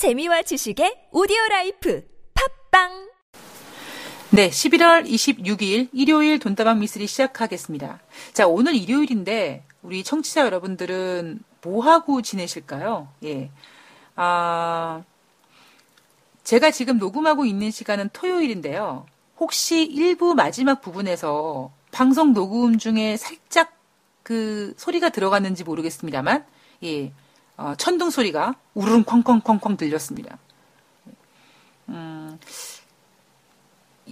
재미와 지식의 오디오 라이프 팟빵 네, 11월 26일 일요일 돈다방 미스리 시작하겠습니다. 자, 오늘 일요일인데 우리 청취자 여러분들은 뭐 하고 지내실까요? 예. 아, 제가 지금 녹음하고 있는 시간은 토요일인데요. 혹시 일부 마지막 부분에서 방송 녹음 중에 살짝 그 소리가 들어갔는지 모르겠습니다만, 예, 어, 천둥 소리가 우르릉 쾅쾅쾅쾅 들렸습니다. 음,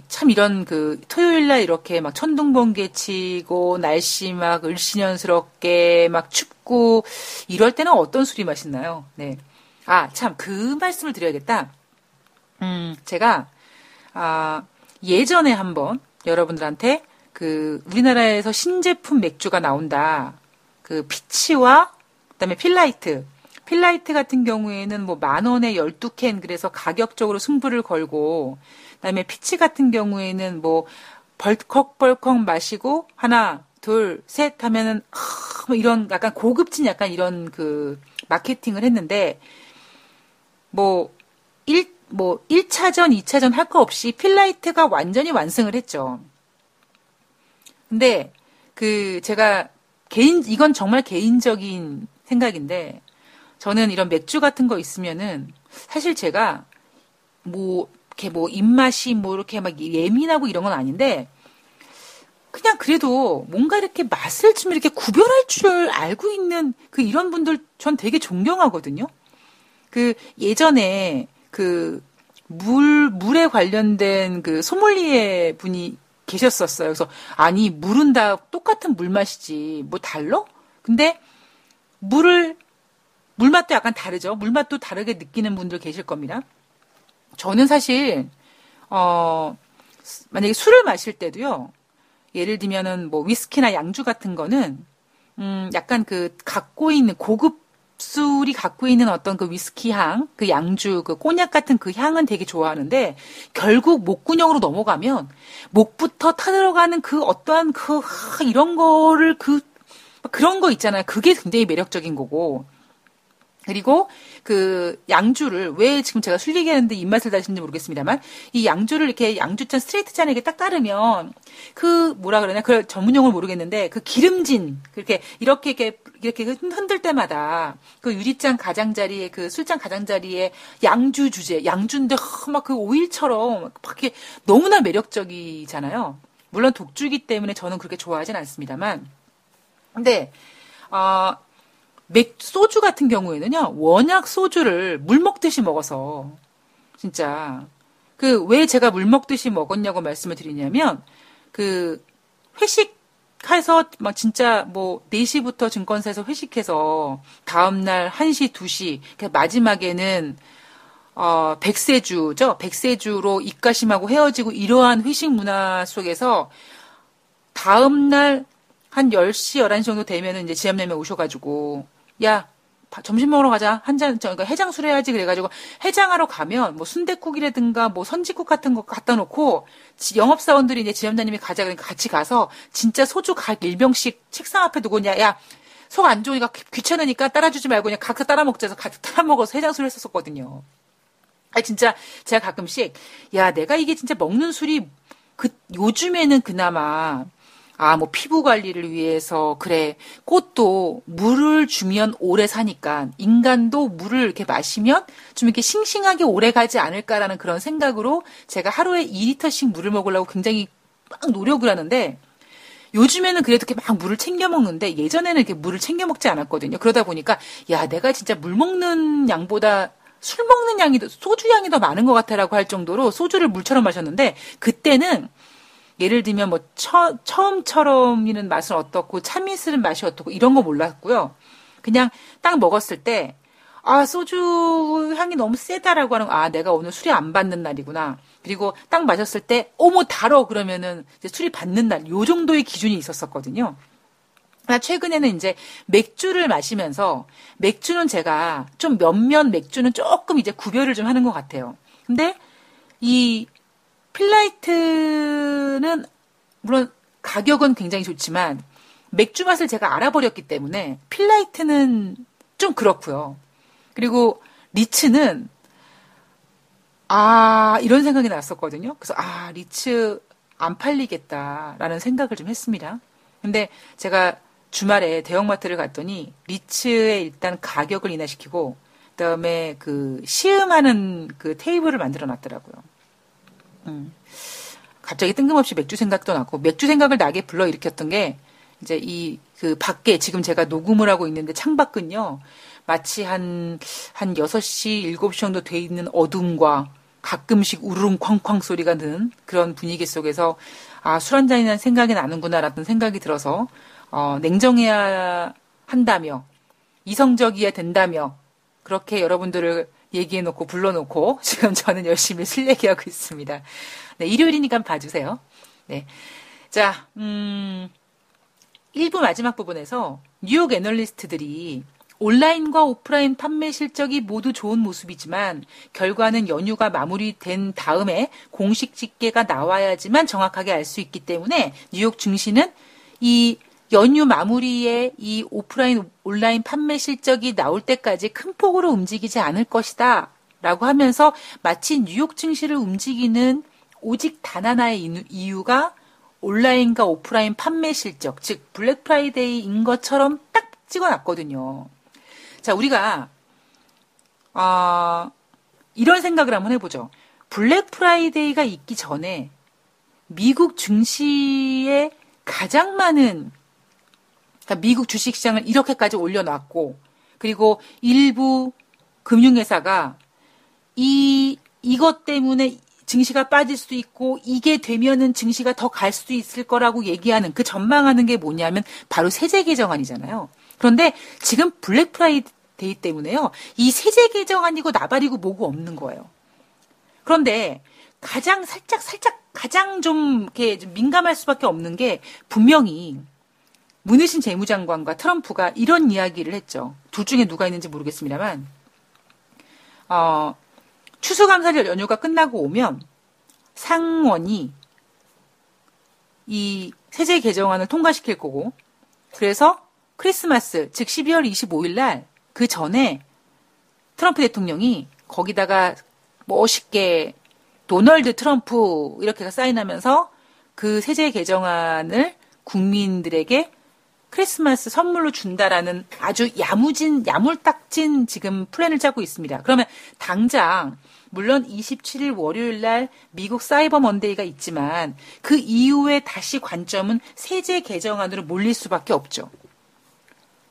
참 이런 그 토요일 날 이렇게 막 천둥 번개 치고 날씨 막 을씨년스럽게 막 춥고 이럴 때는 어떤 술이 맛있나요? 네. 아, 참 그 말씀을 드려야겠다. 음, 제가 아, 예전에 한번 여러분들한테 그 우리나라에서 신제품 맥주가 나온다. 그 피츠와 그다음에 필라이트. 필라이트 같은 경우에는 뭐 만 원에 12캔 그래서 가격적으로 승부를 걸고 그다음에 피츠 같은 경우에는 뭐 벌컥벌컥 마시고 하나 둘 셋 하면은 아, 뭐 이런 약간 고급진 약간 이런 그 마케팅을 했는데 뭐 1, 뭐 1차전, 2차전 할 거 없이 필라이트가 완전히 완승을 했죠. 근데 그 제가 개인 이건 정말 개인적인 생각인데 저는 이런 맥주 같은 거 있으면은 사실 제가 뭐 이렇게 뭐 입맛이 뭐 이렇게 막 예민하고 이런 건 아닌데 그냥 그래도 뭔가 이렇게 맛을 좀 이렇게 구별할 줄 알고 있는 그 이런 분들 전 되게 존경하거든요. 그 예전에 그 물, 물에 관련된 그 소믈리에 분이 계셨었어요. 그래서 아니, 물은 다 똑같은 물 맛이지. 뭐 달러? 근데 물을 물맛도 약간 다르죠. 물맛도 다르게 느끼는 분들 계실 겁니다. 저는 사실 어 만약에 술을 마실 때도요. 예를 들면은 뭐 위스키나 양주 같은 거는 음 약간 그 갖고 있는 고급 술이 갖고 있는 어떤 그 위스키 향, 그 양주, 그 꼬냑 같은 그 향은 되게 좋아하는데 결국 목구녕으로 넘어가면 목부터 타들어가는 그 어떠한 그 이런 거를 그 그런 거 있잖아요. 그게 굉장히 매력적인 거고 그리고 그 양주를 왜 지금 제가 술 얘기하는데 입맛을 다시는지 모르겠습니다만 이 양주를 이렇게 양주잔 스트레이트 잔에 딱 따르면 그 뭐라 그러냐 그 전문 용어를 모르겠는데 그 기름진 그렇게 이렇게 이렇게 이렇게 흔들 때마다 그 유리잔 가장자리에 그 술잔 가장자리에 양주 주제 양주인데 막 그 오일처럼 막 이렇게 너무나 매력적이잖아요. 물론 독주기 때문에 저는 그렇게 좋아하진 않습니다만 근데 어 맥, 소주 같은 경우에는요, 워낙 소주를 물 먹듯이 먹어서, 진짜, 그, 왜 제가 물 먹듯이 먹었냐고 말씀을 드리냐면, 그, 회식 해서, 막 진짜 뭐, 4시부터 증권사에서 회식해서, 다음 날 1시, 2시, 마지막에는, 어, 백세주죠? 백세주로 입가심하고 헤어지고 이러한 회식 문화 속에서, 다음 날 한 10시, 11시 정도 되면은 이제 지압내면 오셔 가지고, 야, 점심 먹으러 가자. 한 잔, 그러니까 해장술 해야지. 그래가지고 해장하러 가면 뭐 순대국이라든가 뭐 선지국 같은 거 갖다 놓고 영업사원들이 이제 지점장님이 가자 그러니까 같이 가서 진짜 소주 각 1병씩 책상 앞에 두고 그냥 야, 속 안 좋으니까 귀찮으니까 따라주지 말고 그냥 각자 따라 먹자 해서 같이 따라 먹어서 해장술 했었거든요. 아 진짜 제가 가끔씩 야, 내가 이게 진짜 먹는 술이 그 요즘에는 그나마 아, 뭐 피부 관리를 위해서 그래. 꽃도 물을 주면 오래 사니까 인간도 물을 이렇게 마시면 좀 이렇게 싱싱하게 오래 가지 않을까라는 그런 생각으로 제가 하루에 2리터씩 물을 먹으려고 굉장히 막 노력을 하는데 요즘에는 그래도 이렇게 막 물을 챙겨 먹는데 예전에는 이렇게 물을 챙겨 먹지 않았거든요. 그러다 보니까 야, 내가 진짜 물 먹는 양보다 술 먹는 양이 더, 소주 양이 더 많은 것 같아라고 할 정도로 소주를 물처럼 마셨는데 그때는 예를 들면 뭐 처, 처음처럼이는 맛은 어떻고 참이슬은 맛이 어떻고 이런 거 몰랐고요. 그냥 딱 먹었을 때 아, 소주 향이 너무 세다라고 하는, 아, 내가 오늘 술이 안 받는 날이구나. 그리고 딱 마셨을 때, 어머, 달어! 그러면은 이제 술이 받는 날, 요 정도의 기준이 있었었거든요. 최근에는 이제 맥주를 마시면서, 맥주는 제가 좀 몇몇 맥주는 조금 이제 구별을 좀 하는 것 같아요. 근데 이 필라이트는 물론 가격은 굉장히 좋지만 맥주 맛을 제가 알아버렸기 때문에 필라이트는 좀 그렇고요. 그리고 피츠는 아, 이런 생각이 났었거든요. 그래서, 아, 피츠 안 팔리겠다라는 생각을 좀 했습니다. 근데 제가 주말에 대형마트를 갔더니 리츠의 일단 가격을 인하시키고 그다음에 그 시음하는 그 테이블을 만들어 놨더라고요. 음. 갑자기 뜬금없이 맥주 생각도 났고 맥주 생각을 나게 불러 일으켰던 게 이제 이 그 밖에 지금 제가 녹음을 하고 있는데 창밖은요. 마치 한, 한 6시, 7시 정도 돼 있는 어둠과 가끔씩 우르릉 쾅쾅 소리가 드는 그런 분위기 속에서 아, 술 한잔이나 생각이 나는구나라는 생각이 들어서 어, 냉정해야 한다며 이성적이어야 된다며 그렇게 여러분들을 얘기해놓고 불러놓고 지금 저는 열심히 술 얘기하고 있습니다. 네, 일요일이니까 봐주세요. 네. 자, 음, 1부 마지막 부분에서 뉴욕 애널리스트들이 온라인과 오프라인 판매 실적이 모두 좋은 모습이지만 결과는 연휴가 마무리된 다음에 공식 집계가 나와야지만 정확하게 알 수 있기 때문에 뉴욕 증시는 이 연휴 마무리에 이 오프라인 온라인 판매 실적이 나올 때까지 큰 폭으로 움직이지 않을 것이다. 라고 하면서 마치 뉴욕 증시를 움직이는 오직 단 하나의 이유가 온라인과 오프라인 판매 실적, 즉 블랙 프라이데이인 것처럼 딱 찍어놨거든요. 자, 우리가 어, 이런 생각을 한번 해보죠. 블랙 프라이데이가 있기 전에 미국 증시에 가장 많은 그러니까 미국 주식시장을 이렇게까지 올려놨고 그리고 일부 금융회사가 이 이것 때문에 증시가 빠질 수도 있고 이게 되면은 증시가 더 갈 수도 있을 거라고 얘기하는 그 전망하는 게 뭐냐면 바로 세제 개정안이잖아요. 그런데 지금 블랙 프라이데이 때문에요. 이 세제 개정안이고 나발이고 뭐고 없는 거예요. 그런데 가장 살짝 살짝 가장 좀 이렇게 좀 민감할 수밖에 없는 게 분명히 므누신 재무장관과 트럼프가 이런 이야기를 했죠. 둘 중에 누구였는지 모르겠습니다만, 어, 추수감사절 연휴가 끝나고 오면 상원이 이 세제 개정안을 통과시킬 거고, 그래서 크리스마스, 즉 12월 25일 날 그 전에 트럼프 대통령이 거기다가 멋있게 도널드 트럼프 이렇게 사인하면서 그 세제 개정안을 국민들에게 크리스마스 선물로 준다라는 아주 야무진, 야물딱진 지금 플랜을 짜고 있습니다. 그러면 당장, 물론 27일 월요일 날 미국 사이버 먼데이가 있지만 그 이후에 다시 관점은 세제 개정안으로 몰릴 수밖에 없죠.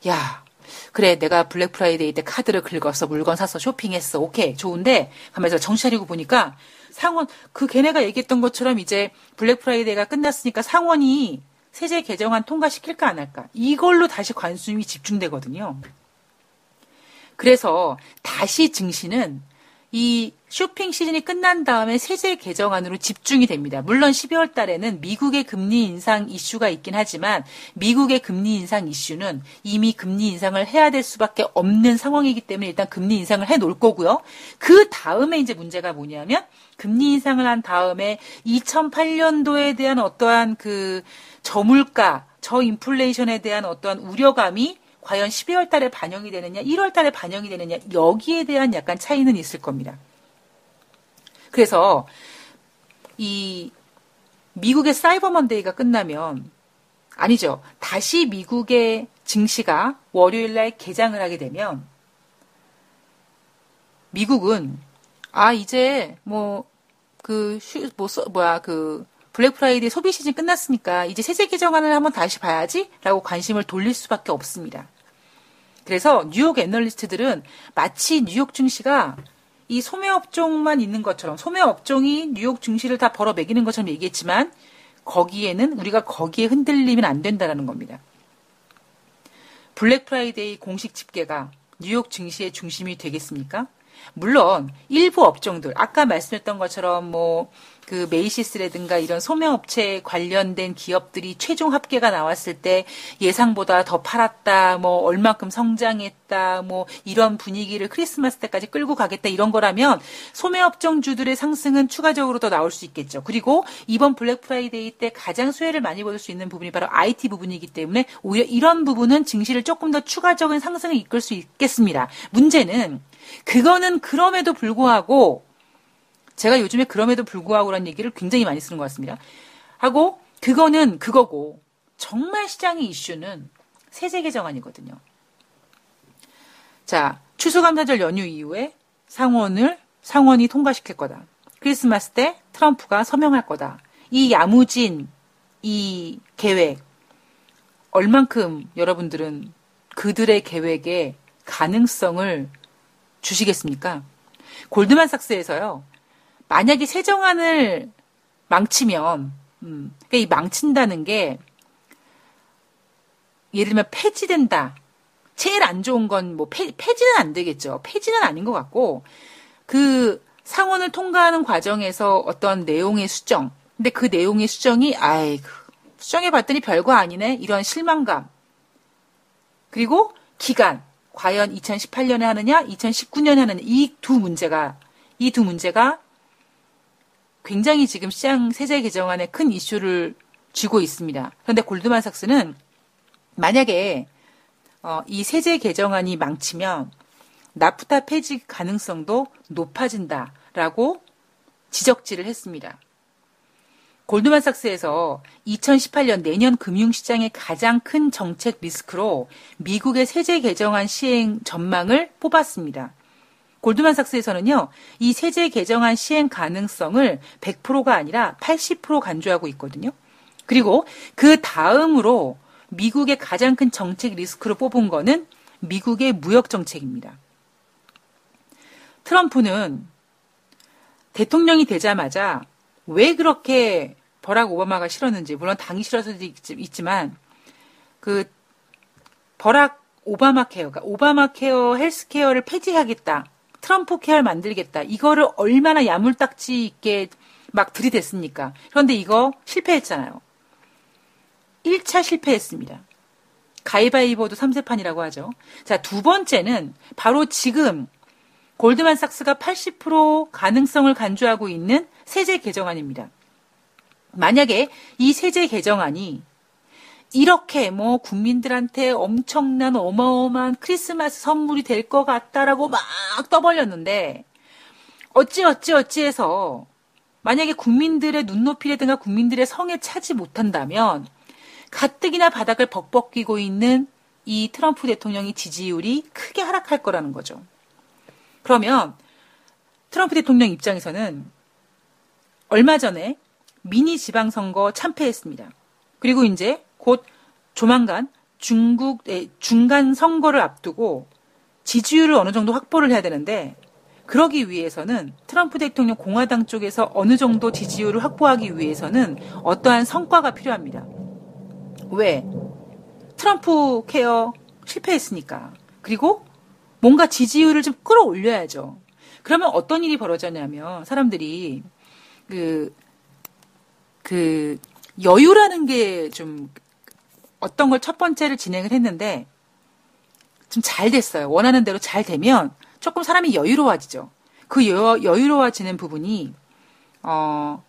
야, 그래, 내가 블랙 프라이데이 때 카드를 긁어서 물건 사서 쇼핑했어. 오케이, 좋은데, 하면서 정신 차리고 보니까 상원, 그 걔네가 얘기했던 것처럼 이제 블랙 프라이데이가 끝났으니까 상원이 세제 개정안 통과시킬까 안 할까 이걸로 다시 관심이 집중되거든요. 그래서 다시 증시는 이 쇼핑 시즌이 끝난 다음에 세제 개정안으로 집중이 됩니다. 물론 12월 달에는 미국의 금리 인상 이슈가 있긴 하지만 미국의 금리 인상 이슈는 이미 금리 인상을 해야 될 수밖에 없는 상황이기 때문에 일단 금리 인상을 해 놓을 거고요. 그 다음에 이제 문제가 뭐냐면 금리 인상을 한 다음에 2008년도에 대한 어떠한 그 저물가, 저인플레이션에 대한 어떠한 우려감이 과연 12월 달에 반영이 되느냐, 1월 달에 반영이 되느냐, 여기에 대한 약간 차이는 있을 겁니다. 그래서 이 미국의 사이버 먼데이가 끝나면 아니죠. 다시 미국의 증시가 월요일 날 개장을 하게 되면 미국은 아 이제 뭐그뭐 뭐야 그 블랙 프라이데이 소비 시즌 끝났으니까 이제 세제 개정안을 한번 다시 봐야지라고 관심을 돌릴 수밖에 없습니다. 그래서 뉴욕 애널리스트들은 마치 뉴욕 증시가 이 소매업종만 있는 것처럼 소매업종이 뉴욕 증시를 다 벌어 먹이는 것처럼 얘기했지만 거기에는 우리가 거기에 흔들리면 안 된다라는 겁니다. 블랙 프라이데이 공식 집계가 뉴욕 증시의 중심이 되겠습니까? 물론 일부 업종들 아까 말씀했던 것처럼 뭐 그 메이시스라든가 이런 소매업체 관련된 기업들이 최종 합계가 나왔을 때 예상보다 더 팔았다, 뭐 얼만큼 성장했다, 뭐 이런 분위기를 크리스마스 때까지 끌고 가겠다 이런 거라면 소매업종주들의 상승은 추가적으로 더 나올 수 있겠죠. 그리고 이번 블랙 프라이데이 때 가장 수혜를 많이 받을 수 있는 부분이 바로 IT 부분이기 때문에 오히려 이런 부분은 증시를 조금 더 추가적인 상승을 이끌 수 있겠습니다. 문제는 그거는 그럼에도 불구하고 제가 요즘에 그럼에도 불구하고라는 얘기를 굉장히 많이 쓰는 것 같습니다. 하고 그거는 그거고 정말 시장의 이슈는 세제 개정안이거든요. 자, 추수감사절 연휴 이후에 상원을 상원이 통과시킬 거다. 크리스마스 때 트럼프가 서명할 거다. 이 야무진 이 계획 얼만큼 여러분들은 그들의 계획에 가능성을 주시겠습니까? 골드만삭스에서요. 만약에 세정안을 망치면 음, 그러니까 이 망친다는 게 예를 들면 폐지된다. 제일 안 좋은 건 뭐 폐지는 안 되겠죠. 폐지는 아닌 것 같고 그 상원을 통과하는 과정에서 어떤 내용의 수정. 근데 그 내용의 수정이 아이 수정해 봤더니 별거 아니네. 이런 실망감. 그리고 기간. 과연 2018년에 하느냐, 2019년에 하느냐. 이 두 문제가 이 두 문제가 굉장히 지금 시장 세제 개정안에 큰 이슈를 쥐고 있습니다. 그런데 골드만삭스는 만약에 어, 이 세제 개정안이 망치면 나프타 폐지 가능성도 높아진다라고 지적질을 했습니다. 골드만삭스에서 2018년 내년 금융시장의 가장 큰 정책 리스크로 미국의 세제 개정안 시행 전망을 뽑았습니다. 골드만삭스에서는요, 이 세제 개정안 시행 가능성을 100%가 아니라 80% 간주하고 있거든요. 그리고 그 다음으로 미국의 가장 큰 정책 리스크로 뽑은 거는 미국의 무역 정책입니다. 트럼프는 대통령이 되자마자 왜 그렇게 버락 오바마가 싫었는지, 물론 당이 싫어서도 있지만, 그, 버락 오바마 케어가, 오바마 케어 헬스 케어를 폐지하겠다. 트럼프 케어를 만들겠다. 이거를 얼마나 야물딱지 있게 막 들이댔습니까? 그런데 이거 실패했잖아요. 1차 실패했습니다. 가위바위보도 3세판이라고 하죠. 자, 두 번째는 바로 지금 골드만삭스가 80% 가능성을 간주하고 있는 세제 개정안입니다. 만약에 이 세제 개정안이 이렇게 뭐 국민들한테 엄청난 어마어마한 크리스마스 선물이 될 것 같다라고 막 떠벌렸는데 어찌 어찌 어찌해서 만약에 국민들의 눈높이라든가 국민들의 성에 차지 못한다면 가뜩이나 바닥을 벅벅 끼고 있는 이 트럼프 대통령의 지지율이 크게 하락할 거라는 거죠. 그러면 트럼프 대통령 입장에서는 얼마 전에 미니 지방선거 참패했습니다. 그리고 이제 곧 조만간 중국의 중간 선거를 앞두고 지지율을 어느 정도 확보를 해야 되는데 그러기 위해서는 트럼프 대통령 공화당 쪽에서 어느 정도 지지율을 확보하기 위해서는 어떠한 성과가 필요합니다. 왜? 트럼프 케어 실패했으니까. 그리고 뭔가 지지율을 좀 끌어올려야죠. 그러면 어떤 일이 벌어졌냐면 사람들이 그, 그, 여유라는 게 좀 어떤 걸 첫 번째를 진행을 했는데 좀 잘 됐어요. 원하는 대로 잘 되면 조금 사람이 여유로워지죠. 그 여, 여유로워지는 부분이, 어,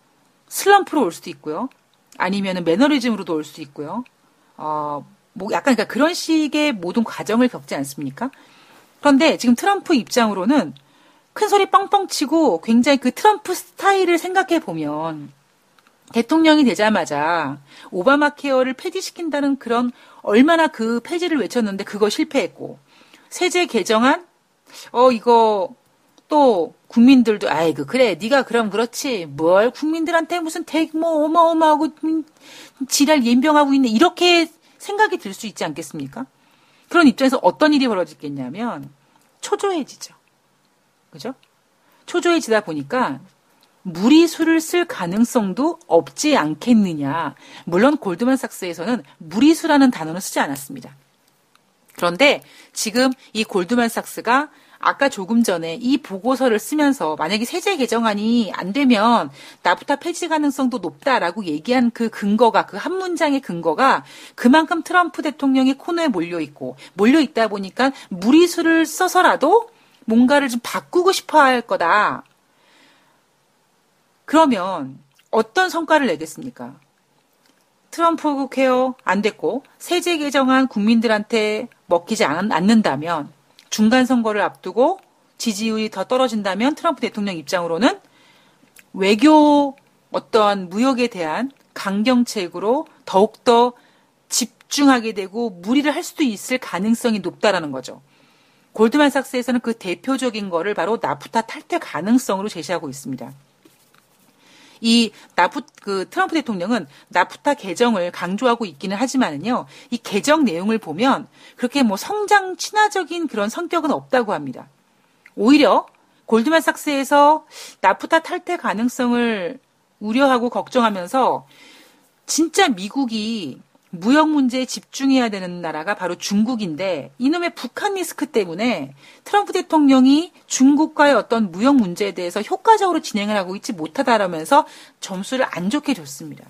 슬럼프로 올 수도 있고요. 아니면은 매너리즘으로도 올수 있고요. 어, 뭐 약간 그러니까 그런 식의 모든 과정을 겪지 않습니까? 그런데 지금 트럼프 입장으로는 큰 소리 뻥뻥 치고 굉장히 그 트럼프 스타일을 생각해 보면 대통령이 되자마자 오바마 케어를 폐지시킨다는 그런 얼마나 그 폐지를 외쳤는데 그거 실패했고 세제 개정안 어 이거 또 국민들도 아이고 그래 네가 그럼 그렇지 뭘 국민들한테 무슨 대뭐 어마어마하고 지랄 연병하고 있네 이렇게 생각이 들 수 있지 않겠습니까? 그런 입장에서 어떤 일이 벌어지겠냐면 초조해지죠. 그죠? 초조해지다 보니까 무리수를 쓸 가능성도 없지 않겠느냐. 물론 골드만삭스에서는 무리수라는 단어는 쓰지 않았습니다. 그런데 지금 이 골드만삭스가 아까 조금 전에 이 보고서를 쓰면서 만약에 세제 개정안이 안 되면 나부터 폐지 가능성도 높다라고 얘기한 그 근거가 그 한 문장의 근거가 그만큼 트럼프 대통령의 코너에 몰려 있고 몰려 있다 보니까 무리수를 써서라도 뭔가를 좀 바꾸고 싶어 할 거다. 그러면 어떤 성과를 내겠습니까? 트럼프 케어 안 됐고 세제 개정안 국민들한테 먹히지 외교 어떠한 무역에 대한 강경책으로 더욱더 집중하게 되고 무리를 할 수도 있을 가능성이 높다라는 거죠. 골드만삭스에서는 그 대표적인 거를 바로 나프타 탈퇴 가능성으로 제시하고 있습니다. 이 나프 그 트럼프 대통령은 나프타 개정을 강조하고 있기는 하지만은요. 이 개정 내용을 보면 그렇게 뭐 성장 친화적인 그런 성격은 없다고 합니다. 오히려 골드만삭스에서 나프타 탈퇴 가능성을 우려하고 걱정하면서 진짜 미국이 무역 문제에 집중해야 되는 나라가 바로 중국인데 이놈의 북한 리스크 때문에 트럼프 대통령이 중국과의 어떤 무역 문제에 대해서 효과적으로 진행을 하고 있지 못하다라면서 점수를 안 좋게 줬습니다.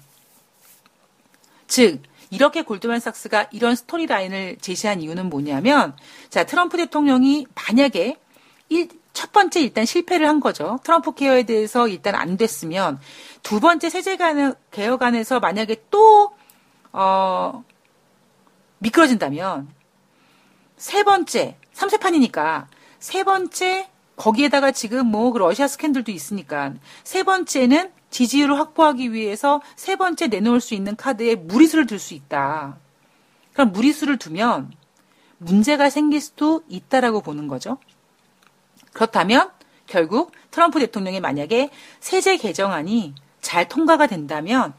즉 이렇게 골드만삭스가 이런 스토리 라인을 제시한 이유는 뭐냐면 자 트럼프 대통령이 만약에 일, 첫 번째 일단 실패를 한 거죠. 트럼프 케어에 대해서 일단 안 됐으면 두 번째 세제 개혁안에서 만약에 또 어, 미끄러진다면 세 번째 3세판이니까 세 번째 거기에다가 지금 뭐 그 러시아 스캔들도 있으니까 세 번째는 지지율을 확보하기 위해서 세 번째 내놓을 수 있는 카드에 무리수를 둘 수 있다. 그럼 무리수를 두면 문제가 생길 수도 있다라고 보는 거죠. 그렇다면 결국 트럼프 대통령이 만약에 세제 개정안이 잘 통과가 된다면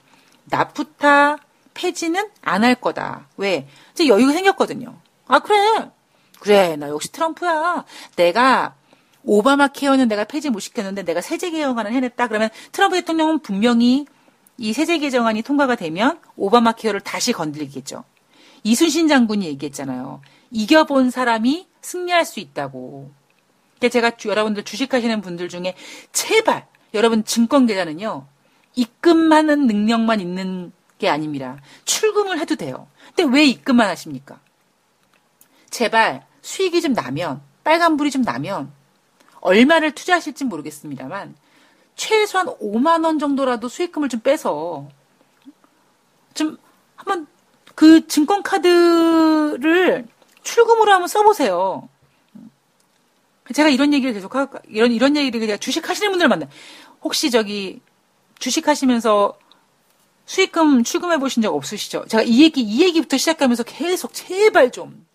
나프타 폐지는 안 할 거다. 왜? 이제 여유가 생겼거든요. 아, 그래. 그래. 나 역시 트럼프야. 내가 오바마 케어는 내가 폐지 못 시켰는데 내가 세제 개정안을 해냈다. 그러면 트럼프 대통령은 분명히 이 세제 개정안이 통과가 되면 오바마 케어를 다시 건드리겠죠. 이순신 장군이 얘기했잖아요. 이겨본 사람이 승리할 수 있다고. 제가 여러분들 주식하시는 분들 중에 제발 여러분 증권 계좌는요. 입금하는 능력만 있는 게 아닙니다. 출금을 해도 돼요. 근데 왜 입금만 하십니까? 제발 수익이 좀 나면 빨간불이 좀 나면 얼마를 투자하실지 모르겠습니다만 최소한 5만 원 정도라도 수익금을 좀 빼서 좀 한번 그 증권카드를 출금으로 한번 써보세요. 제가 이런 얘기를 계속 하고, 이런, 이런 얘기를 그냥 주식 하시는 분들 만나. 혹시 저기, 주식 하시면서 수익금 출금해 보신 적 없으시죠? 제가 이 얘기, 이 얘기부터 시작하면서 계속 제발 좀.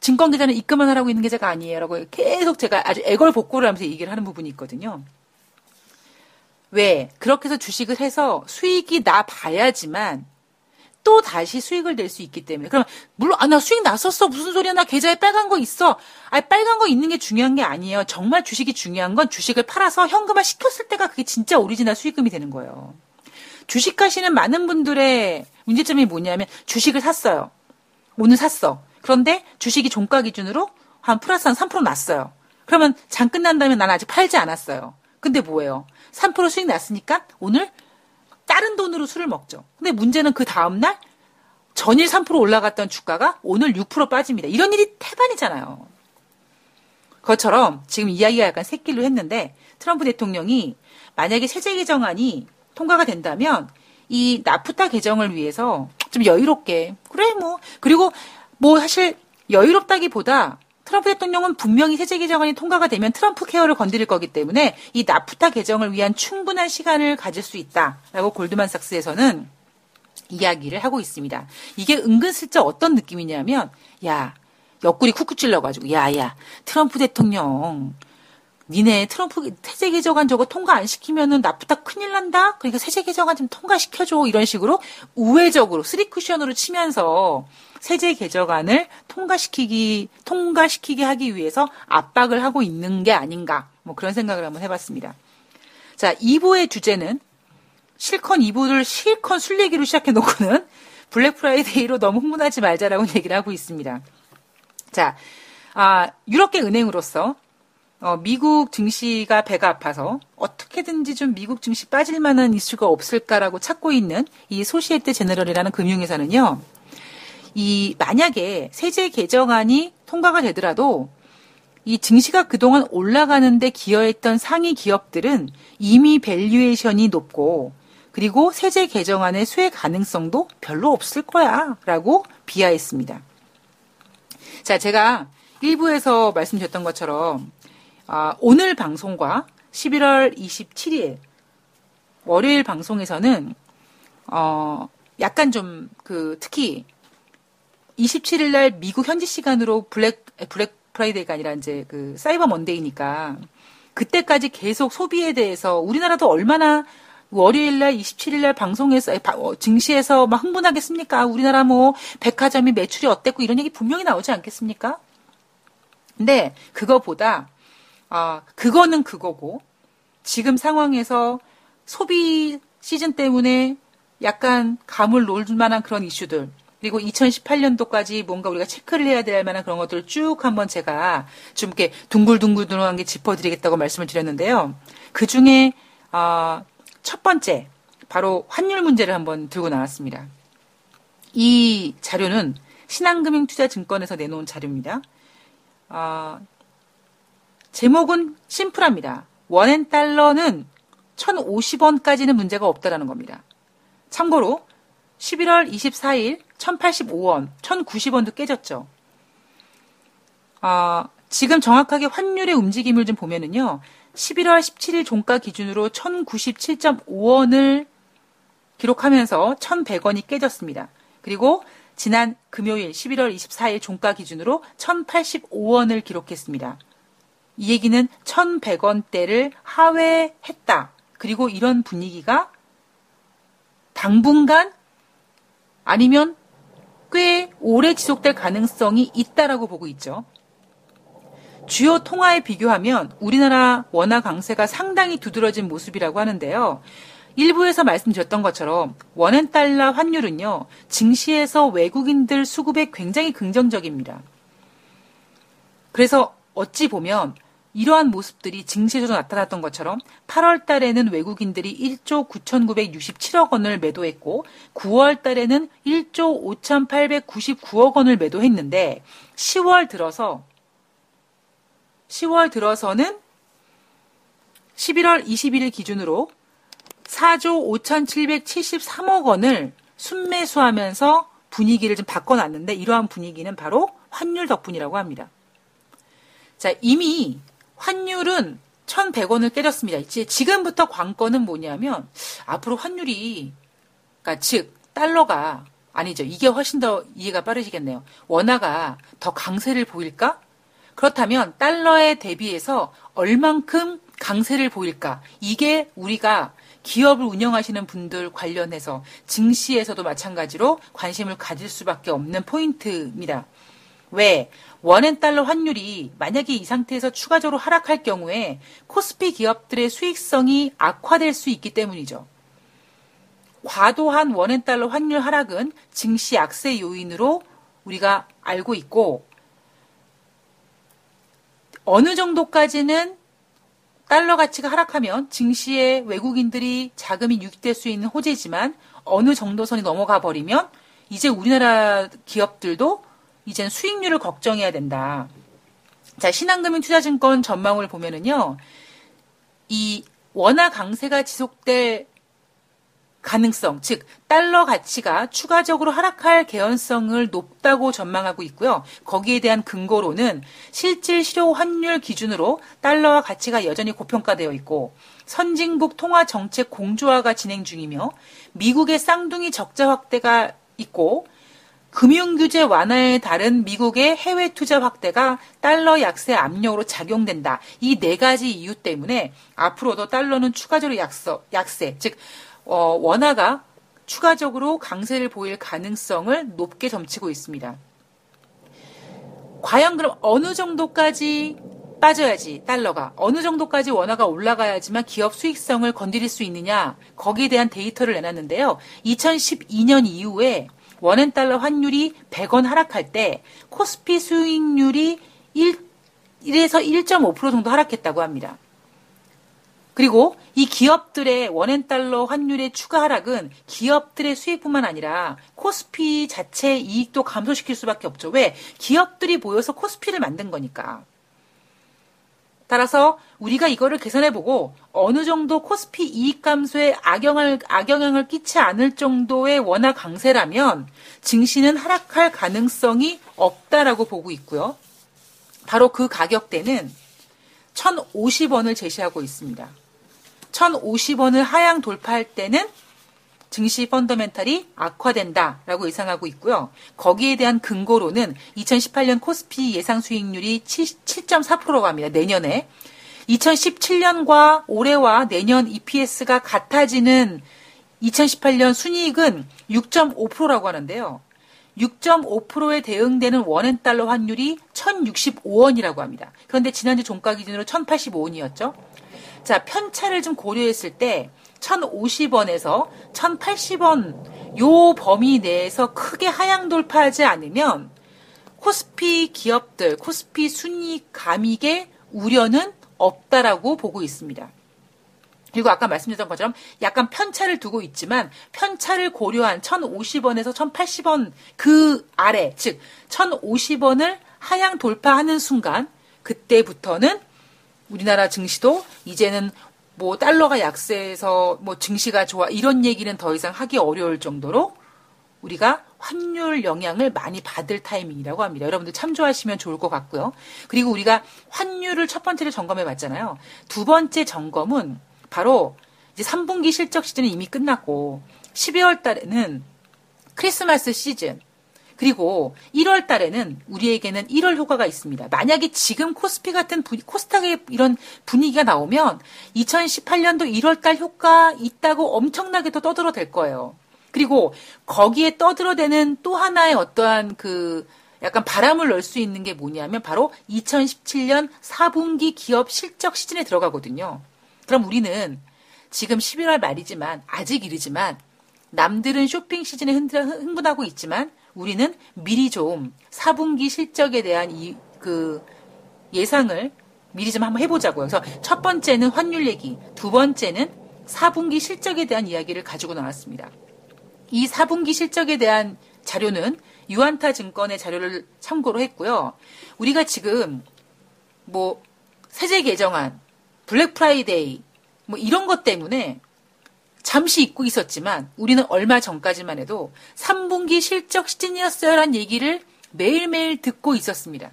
증권 계좌는 입금만 하라고 있는 게 제가 아니에요. 라고 계속 제가 아주 애걸복고를 하면서 얘기를 하는 부분이 있거든요. 왜? 그렇게 해서 주식을 해서 수익이 나 봐야지만 또 다시 수익을 낼 수 있기 때문에. 그럼 물론 아 나 수익 났었어 무슨 소리야 나 계좌에 빨간 거 있어. 아 빨간 거 있는 게 중요한 게 아니에요. 정말 주식이 중요한 건 주식을 팔아서 현금화 시켰을 때가 그게 진짜 오리지널 수익금이 되는 거예요. 주식하시는 많은 분들의 문제점이 뭐냐면 주식을 샀어요. 오늘 샀어. 그런데 주식이 종가 기준으로 한 플러스 한 3% 났어요. 그러면 장 끝난다면 난 아직 팔지 않았어요. 근데 뭐예요? 3% 수익 났으니까 오늘 다른 돈으로 술을 먹죠. 근데 문제는 그 다음날 전일 3% 올라갔던 주가가 오늘 6% 빠집니다. 이런 일이 태반이잖아요. 그것처럼 지금 이야기가 약간 새길로 했는데 트럼프 대통령이 만약에 세제 개정안이 통과가 된다면 이 나프타 개정을 위해서 좀 여유롭게 그래 뭐 그리고 뭐 사실 여유롭다기보다 트럼프 대통령은 분명히 세제 개정안이 통과가 되면 트럼프 케어를 건드릴 거기 때문에 이 나프타 개정을 위한 충분한 시간을 가질 수 있다라고 골드만삭스에서는 이야기를 하고 있습니다. 이게 은근슬쩍 어떤 느낌이냐면 야 옆구리 쿡쿡 찔러가지고 야야 트럼프 대통령 니네 트럼프 세제 개정안 저거 통과 안 시키면은 나프타 큰일 난다. 그러니까 세제 개정안 좀 통과시켜줘 이런 식으로 우회적으로 쓰리 쿠션으로 치면서 세제 개정안을 통과시키기 통과시키게 하기 위해서 압박을 하고 있는 게 아닌가 뭐 그런 생각을 한번 해봤습니다. 자 2부의 주제는 실컷 2부를 실컷 술 얘기로 시작해 놓고는 블랙 프라이데이로 너무 흥분하지 말자라고 얘기를 하고 있습니다. 자, 아, 유럽계 은행으로서 어, 미국 증시가 배가 아파서 어떻게든지 좀 미국 증시 빠질 만한 이슈가 없을까라고 찾고 있는 이 소시에테 제너럴이라는 금융회사는요. 이 만약에 세제 개정안이 통과가 되더라도 이 증시가 그동안 올라가는데 기여했던 상위 기업들은 이미 밸류에이션이 높고 그리고 세제 개정안의 수혜 가능성도 별로 없을 거야 라고 비하했습니다. 자, 제가 1부에서 말씀드렸던 것처럼 아, 오늘 방송과 11월 27일 월요일 방송에서는 어 약간 좀 그 특히 27일 날 미국 현지 시간으로 블랙 블랙 프라이데이가 아니라 이제 그 사이버 먼데이니까 그때까지 계속 소비에 대해서 우리나라도 얼마나 월요일 날 27일 날 방송에서 어, 증시에서 막 흥분하겠습니까? 우리나라 뭐 백화점이 매출이 어땠고 이런 얘기 분명히 나오지 않겠습니까? 근데 그거보다 아 그거는 그거고 지금 상황에서 소비 시즌 때문에 약간 감을 놓을 만한 그런 이슈들 그리고 2018년도까지 뭔가 우리가 체크를 해야 될 만한 그런 것들을 쭉 한번 제가 좀 이렇게 둥글둥글둥글한 게 짚어드리겠다고 말씀을 드렸는데요. 그 중에 어, 첫 번째 바로 환율 문제를 한번 들고 나왔습니다. 이 자료는 신한금융투자증권에서 내놓은 자료입니다. 어, 제목은 심플합니다. 원엔 달러는 1,050원까지는 문제가 없다라는 겁니다. 참고로 11월 24일 1,085원, 1,090원도 깨졌죠. 어, 지금 정확하게 환율의 움직임을 좀 보면은요. 11월 17일 종가 기준으로 1,097.5원을 기록하면서 1,100원이 깨졌습니다. 그리고 지난 금요일 11월 24일 종가 기준으로 1,085원을 기록했습니다. 이 얘기는 1,100원대를 하회했다. 그리고 이런 분위기가 당분간 아니면 꽤 오래 지속될 가능성이 있다라고 보고 있죠. 주요 통화에 비교하면 우리나라 원화 강세가 상당히 두드러진 모습이라고 하는데요. 일부에서 말씀드렸던 것처럼 원엔 달러 환율은요, 증시에서 외국인들 수급에 굉장히 긍정적입니다. 그래서 어찌 보면 이러한 모습들이 증시에서도 나타났던 것처럼 8월 달에는 외국인들이 1조 9,967억 원을 매도했고 9월 달에는 1조 5,899억 원을 매도했는데 10월 들어서 10월 들어서는 11월 21일 기준으로 4조 5,773억 원을 순매수하면서 분위기를 좀 바꿔놨는데 이러한 분위기는 바로 환율 덕분이라고 합니다. 자, 이미 환율은 1,100원을 깨졌습니다. 지금부터 관건은 뭐냐면 앞으로 환율이 그러니까 즉 달러가 아니죠. 이게 훨씬 더 이해가 빠르시겠네요. 원화가 더 강세를 보일까? 그렇다면 달러에 대비해서 얼만큼 강세를 보일까? 이게 우리가 기업을 운영하시는 분들 관련해서 증시에서도 마찬가지로 관심을 가질 수밖에 없는 포인트입니다. 왜? 원엔 달러 환율이 만약에 이 상태에서 추가적으로 하락할 경우에 코스피 기업들의 수익성이 악화될 수 있기 때문이죠. 과도한 원엔 달러 환율 하락은 증시 악세 요인으로 우리가 알고 있고 어느 정도까지는 달러 가치가 하락하면 증시에 외국인들이 자금이 유입될 수 있는 호재지만 어느 정도 선이 넘어가 버리면 이제 우리나라 기업들도 이젠 수익률을 걱정해야 된다. 자, 신한금융투자증권 전망을 보면은요, 이 원화 강세가 지속될 가능성, 즉 달러 가치가 추가적으로 하락할 개연성을 높다고 전망하고 있고요. 거기에 대한 근거로는 실질 실효 환율 기준으로 달러와 가치가 여전히 고평가되어 있고 선진국 통화 정책 공조화가 진행 중이며 미국의 쌍둥이 적자 확대가 있고 금융규제 완화에 따른 미국의 해외 투자 확대가 달러 약세 압력으로 작용된다. 이 네 가지 이유 때문에 앞으로도 달러는 추가적으로 약서, 약세, 즉 어, 원화가 추가적으로 강세를 보일 가능성을 높게 점치고 있습니다. 과연 그럼 어느 정도까지 빠져야지 달러가 어느 정도까지 원화가 올라가야지만 기업 수익성을 건드릴 수 있느냐 거기에 대한 데이터를 내놨는데요. 2012년 이후에 원엔 달러 환율이 100원 하락할 때 코스피 수익률이 1, 1에서 1.5% 정도 하락했다고 합니다. 그리고 이 기업들의 원엔 달러 환율의 추가 하락은 기업들의 수익뿐만 아니라 코스피 자체 이익도 감소시킬 수밖에 없죠. 왜? 기업들이 모여서 코스피를 만든 거니까. 따라서 우리가 이거를 계산해보고 어느 정도 코스피 이익 감소에 악영향을, 악영향을 끼치 않을 정도의 원화 강세라면 증시는 하락할 가능성이 없다라고 보고 있고요. 바로 그 가격대는 1,050원을 제시하고 있습니다. 1050원을 하향 돌파할 때는 증시 펀더멘탈이 악화된다라고 예상하고 있고요. 거기에 대한 근거로는 2018년 코스피 예상 수익률이 7.4%라고 합니다. 내년에. 2017년과 올해와 내년 EPS가 같아지는 2018년 순이익은 6.5%라고 하는데요. 6.5%에 대응되는 원엔 달러 환율이 1,065원이라고 합니다. 그런데 지난주 종가 기준으로 1,085원이었죠. 자, 편차를 좀 고려했을 때 1,050원에서 1,080원 요 범위 내에서 크게 하향 돌파하지 않으면 코스피 기업들, 코스피 순이익 감익의 우려는 없다라고 보고 있습니다. 그리고 아까 말씀드렸던 것처럼 약간 편차를 두고 있지만 편차를 고려한 1,050원에서 1,080원 그 아래, 즉 1,050원을 하향 돌파하는 순간 그때부터는 우리나라 증시도 이제는 뭐 달러가 약세해서 뭐 증시가 좋아 이런 얘기는 더 이상 하기 어려울 정도로 우리가 환율 영향을 많이 받을 타이밍이라고 합니다. 여러분들 참조하시면 좋을 것 같고요. 그리고 우리가 환율을 첫 번째로 점검해 봤잖아요. 두 번째 점검은 바로 이제 3분기 실적 시즌이 이미 끝났고 12월 달에는 크리스마스 시즌 그리고 1월 달에는 우리에게는 1월 효과가 있습니다. 만약에 지금 코스피 같은 부, 코스닥의 이런 분위기가 나오면 2018년도 1월 달 효과 있다고 엄청나게 또 떠들어댈 거예요. 그리고 거기에 떠들어대는 또 하나의 어떠한 그 약간 바람을 넣을 수 있는 게 뭐냐면 바로 2017년 4분기 기업 실적 시즌에 들어가거든요. 그럼 우리는 지금 11월 말이지만 아직 이르지만 남들은 쇼핑 시즌에 흥분하고 있지만 우리는 미리 좀 4분기 실적에 대한 이 그 예상을 미리 좀 한번 해보자고요. 그래서 첫 번째는 환율 얘기, 두 번째는 4분기 실적에 대한 이야기를 가지고 나왔습니다. 이 4분기 실적에 대한 자료는 유한타 증권의 자료를 참고로 했고요. 우리가 지금 뭐 세제 개정안, 블랙 프라이데이 뭐 이런 것 때문에 잠시 잊고 있었지만 우리는 얼마 전까지만 해도 3분기 실적 시즌이었어요라는 얘기를 매일매일 듣고 있었습니다.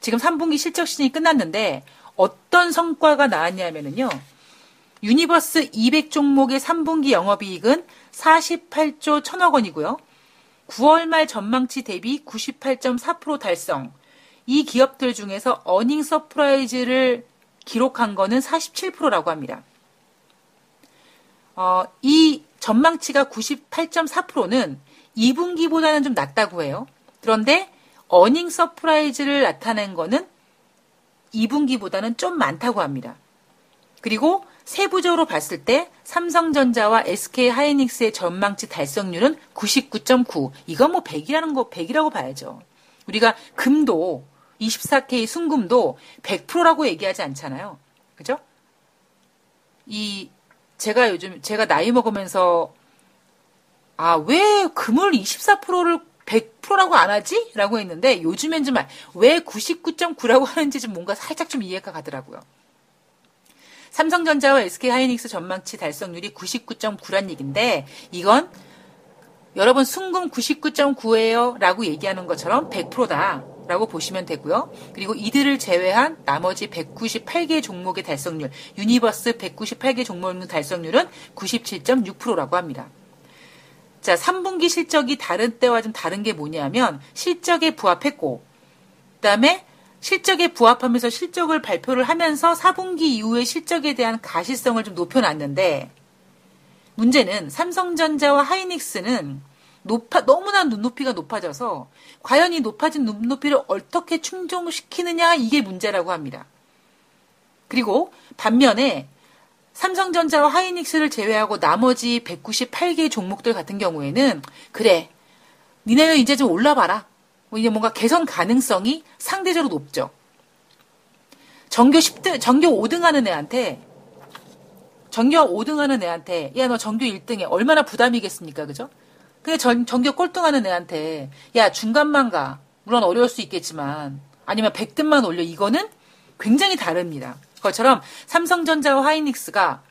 지금 3분기 실적 시즌이 끝났는데 어떤 성과가 나왔냐면요. 유니버스 200 종목의 3분기 영업이익은 48조 1000억 원이고요. 9월 말 전망치 대비 98.4% 달성. 이 기업들 중에서 어닝 서프라이즈를 기록한 거는 47%라고 합니다. 어, 이 전망치가 98.4%는 2분기보다는 좀 낮다고 해요. 그런데 어닝 서프라이즈를 나타낸 거는 2분기보다는 좀 많다고 합니다. 그리고 세부적으로 봤을 때 삼성전자와 SK 하이닉스의 전망치 달성률은 99.9. 이건 뭐 100이라는 거 100이라고 봐야죠. 우리가 금도 24K 순금도 100%라고 얘기하지 않잖아요. 그죠? 이, 제가 요즘, 제가 나이 먹으면서, 아, 왜 금을 24%를 100%라고 안 하지? 라고 했는데, 요즘엔 좀, 왜 99.9라고 하는지 좀 뭔가 살짝 좀 이해가 가더라고요. 삼성전자와 SK 하이닉스 전망치 달성률이 99.9란 얘기인데, 이건 여러분 순금 99.9예요 라고 얘기하는 것처럼 100%다. 라고 보시면 되고요. 그리고 이들을 제외한 나머지 198개 종목의 달성률, 유니버스 198개 종목의 달성률은 97.6%라고 합니다. 자, 3분기 실적이 다른 때와 좀 다른 게 뭐냐면 실적에 부합했고, 그 다음에 실적에 부합하면서 실적을 발표를 하면서 4분기 이후의 실적에 대한 가시성을 좀 높여 놨는데, 문제는 삼성전자와 하이닉스는 높아, 너무나 눈높이가 높아져서 과연 이 높아진 눈높이를 어떻게 충족시키느냐 이게 문제라고 합니다. 그리고 반면에 삼성전자와 하이닉스를 제외하고 나머지 198개 종목들 같은 경우에는 그래 니네는 이제 좀 올라봐라. 뭐 이제 뭔가 개선 가능성이 상대적으로 높죠. 전교 10등, 전교 5등 하는 애한테 전교 5등 하는 애한테 야 너 전교 1등에 얼마나 부담이겠습니까? 그죠? 근데 전, 전교 꼴등하는 애한테 야 중간만 가. 물론 어려울 수 있겠지만 아니면 100등만 올려. 이거는 굉장히 다릅니다. 그것처럼 삼성전자와 하이닉스가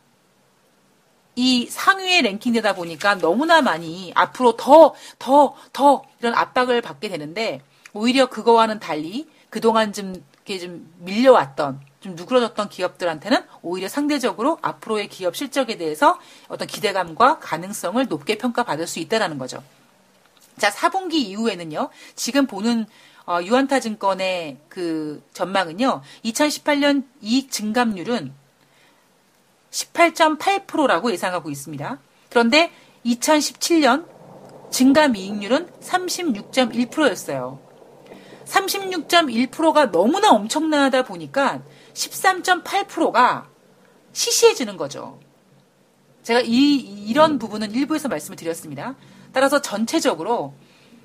이 상위에 랭킹되다 보니까 너무나 많이 앞으로 더, 더, 더 이런 압박을 받게 되는데 오히려 그거와는 달리 그동안 좀 이렇게 좀 밀려왔던 좀 누그러졌던 기업들한테는 오히려 상대적으로 앞으로의 기업 실적에 대해서 어떤 기대감과 가능성을 높게 평가받을 수 있다라는 거죠. 자, 4분기 이후에는요. 지금 보는 어, 유한타 증권의 그 전망은요. 2018년 이익 증감률은 18.8%라고 예상하고 있습니다. 그런데 2017년 증감 이익률은 36.1%였어요. 36.1%가 너무나 엄청나다 보니까 13.8%가 시시해지는 거죠. 제가 이, 이런 부분은 일부에서 말씀을 드렸습니다. 따라서 전체적으로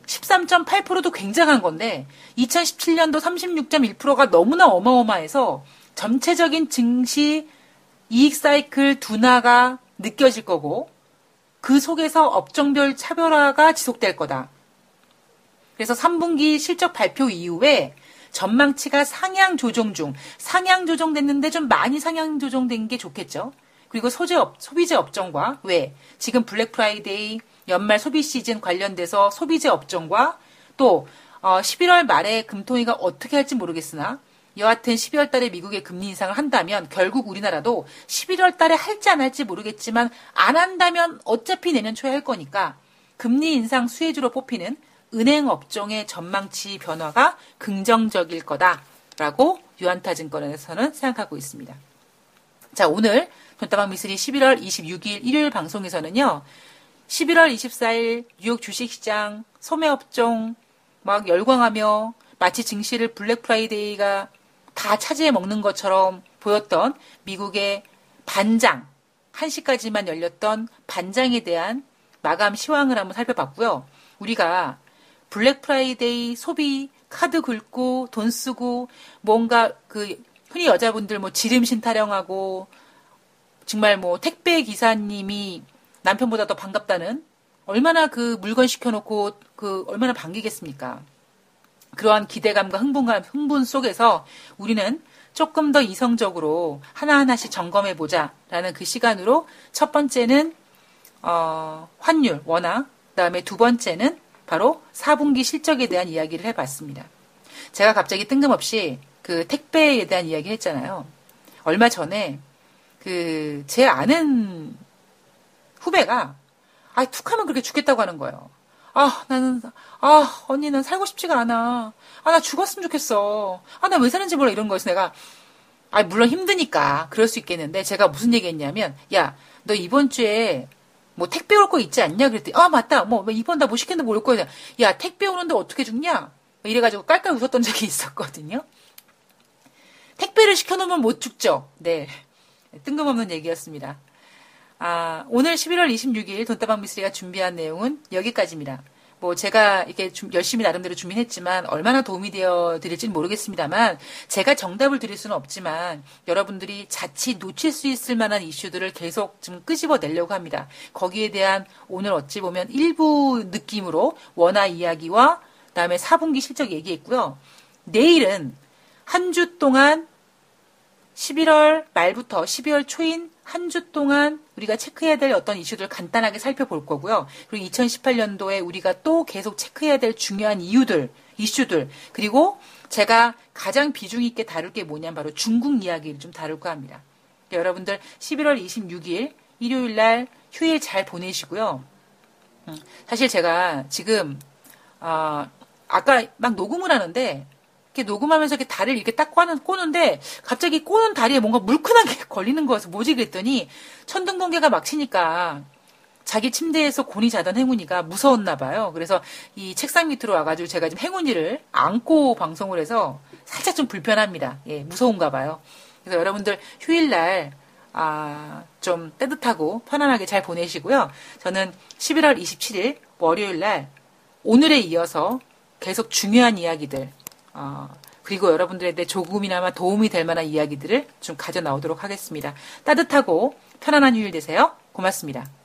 13.8%도 굉장한 건데 2017년도 36.1%가 너무나 어마어마해서 전체적인 증시 이익 사이클 둔화가 느껴질 거고 그 속에서 업종별 차별화가 지속될 거다. 그래서 3분기 실적 발표 이후에 전망치가 상향 조정 중, 상향 조정됐는데 좀 많이 상향 조정된 게 좋겠죠. 그리고 소재 업, 소비재 업종과 왜 지금 블랙 프라이데이 연말 소비 시즌 관련돼서 소비재 업종과 또 어, 11월 말에 금통위가 어떻게 할지 모르겠으나 여하튼 12월 달에 미국의 금리 인상을 한다면 결국 우리나라도 11월 달에 할지 안 할지 모르겠지만 안 한다면 어차피 내년 초에 할 거니까 금리 인상 수혜주로 뽑히는 은행 업종의 전망치 변화가 긍정적일 거다라고 유안타 증권에서는 생각하고 있습니다. 자, 오늘 돈다방 미스리 11월 26일 일요일 방송에서는요. 11월 24일 뉴욕 주식시장 소매업종 막 열광하며 마치 증시를 블랙 프라이데이가 다 차지해 먹는 것처럼 보였던 미국의 반장, 1시까지만 열렸던 반장에 대한 마감 시황을 한번 살펴봤고요. 우리가 블랙 프라이데이 소비 카드 긁고 돈 쓰고 뭔가 그 흔히 여자분들 뭐 지름신 타령하고 정말 뭐 택배 기사님이 남편보다 더 반갑다는 얼마나 그 물건 시켜놓고 그 얼마나 반기겠습니까? 그러한 기대감과 흥분감, 흥분 속에서 우리는 조금 더 이성적으로 하나하나씩 점검해 보자라는 그 시간으로 첫 번째는 어, 환율, 원화, 그다음에 두 번째는 바로 4분기 실적에 대한 이야기를 해봤습니다. 제가 갑자기 뜬금없이 그 택배에 대한 이야기 했잖아요. 얼마 전에 그 제 아는 후배가 아 툭 하면 그렇게 죽겠다고 하는 거예요. 아 나는 아 언니 는 살고 싶지가 않아. 아 나 죽었으면 좋겠어. 아 나 왜 사는지 몰라 이런 거에서 내가 아 물론 힘드니까 그럴 수 있겠는데 제가 무슨 얘기 했냐면 야 너 이번 주에 뭐 택배 올 거 있지 않냐? 그랬더니 아 맞다. 뭐, 뭐 이번 다뭐 시켰는데 뭐올 거야. 야 택배 오는데 어떻게 죽냐? 이래가지고 깔깔 웃었던 적이 있었거든요. 택배를 시켜놓으면 못 죽죠. 네. 뜬금없는 얘기였습니다. 아 오늘 11월 26일 돈다방 미스리가 준비한 내용은 여기까지입니다 뭐 제가 이렇게 열심히 나름대로 준비했지만 얼마나 도움이 되어 드릴지는 모르겠습니다만 제가 정답을 드릴 수는 없지만 여러분들이 자칫 놓칠 수 있을 만한 이슈들을 계속 좀 끄집어 내려고 합니다. 거기에 대한 오늘 어찌 보면 일부 느낌으로 원화 이야기와 그다음에 4분기 실적 얘기했고요. 내일은 한 주 동안 11월 말부터 12월 초인 한 주 동안 우리가 체크해야 될 어떤 이슈들 간단하게 살펴볼 거고요. 그리고 2018년도에 우리가 또 계속 체크해야 될 중요한 이유들, 이슈들, 그리고 제가 가장 비중 있게 다룰 게 뭐냐면 바로 중국 이야기를 좀 다룰까 합니다. 여러분들 11월 26일 일요일 날 휴일 잘 보내시고요. 음, 사실 제가 지금 어, 아까 막 녹음을 하는데 이렇게 녹음하면서 이렇게 다리를 이렇게 딱 꼬는, 꼬는데 갑자기 꼬는 다리에 뭔가 물큰한 게 걸리는 거여서 뭐지 그랬더니 천둥번개가 막 치니까 자기 침대에서 곤히 자던 행운이가 무서웠나 봐요. 그래서 이 책상 밑으로 와가지고 제가 지금 행운이를 안고 방송을 해서 살짝 좀 불편합니다. 예, 무서운가 봐요. 그래서 여러분들 휴일날 아, 좀 따뜻하고 편안하게 잘 보내시고요. 저는 11월 27일 월요일 날 오늘에 이어서 계속 중요한 이야기들 어, 그리고 여러분들에게 조금이나마 도움이 될 만한 이야기들을 좀 가져 나오도록 하겠습니다. 따뜻하고 편안한 휴일 되세요. 고맙습니다.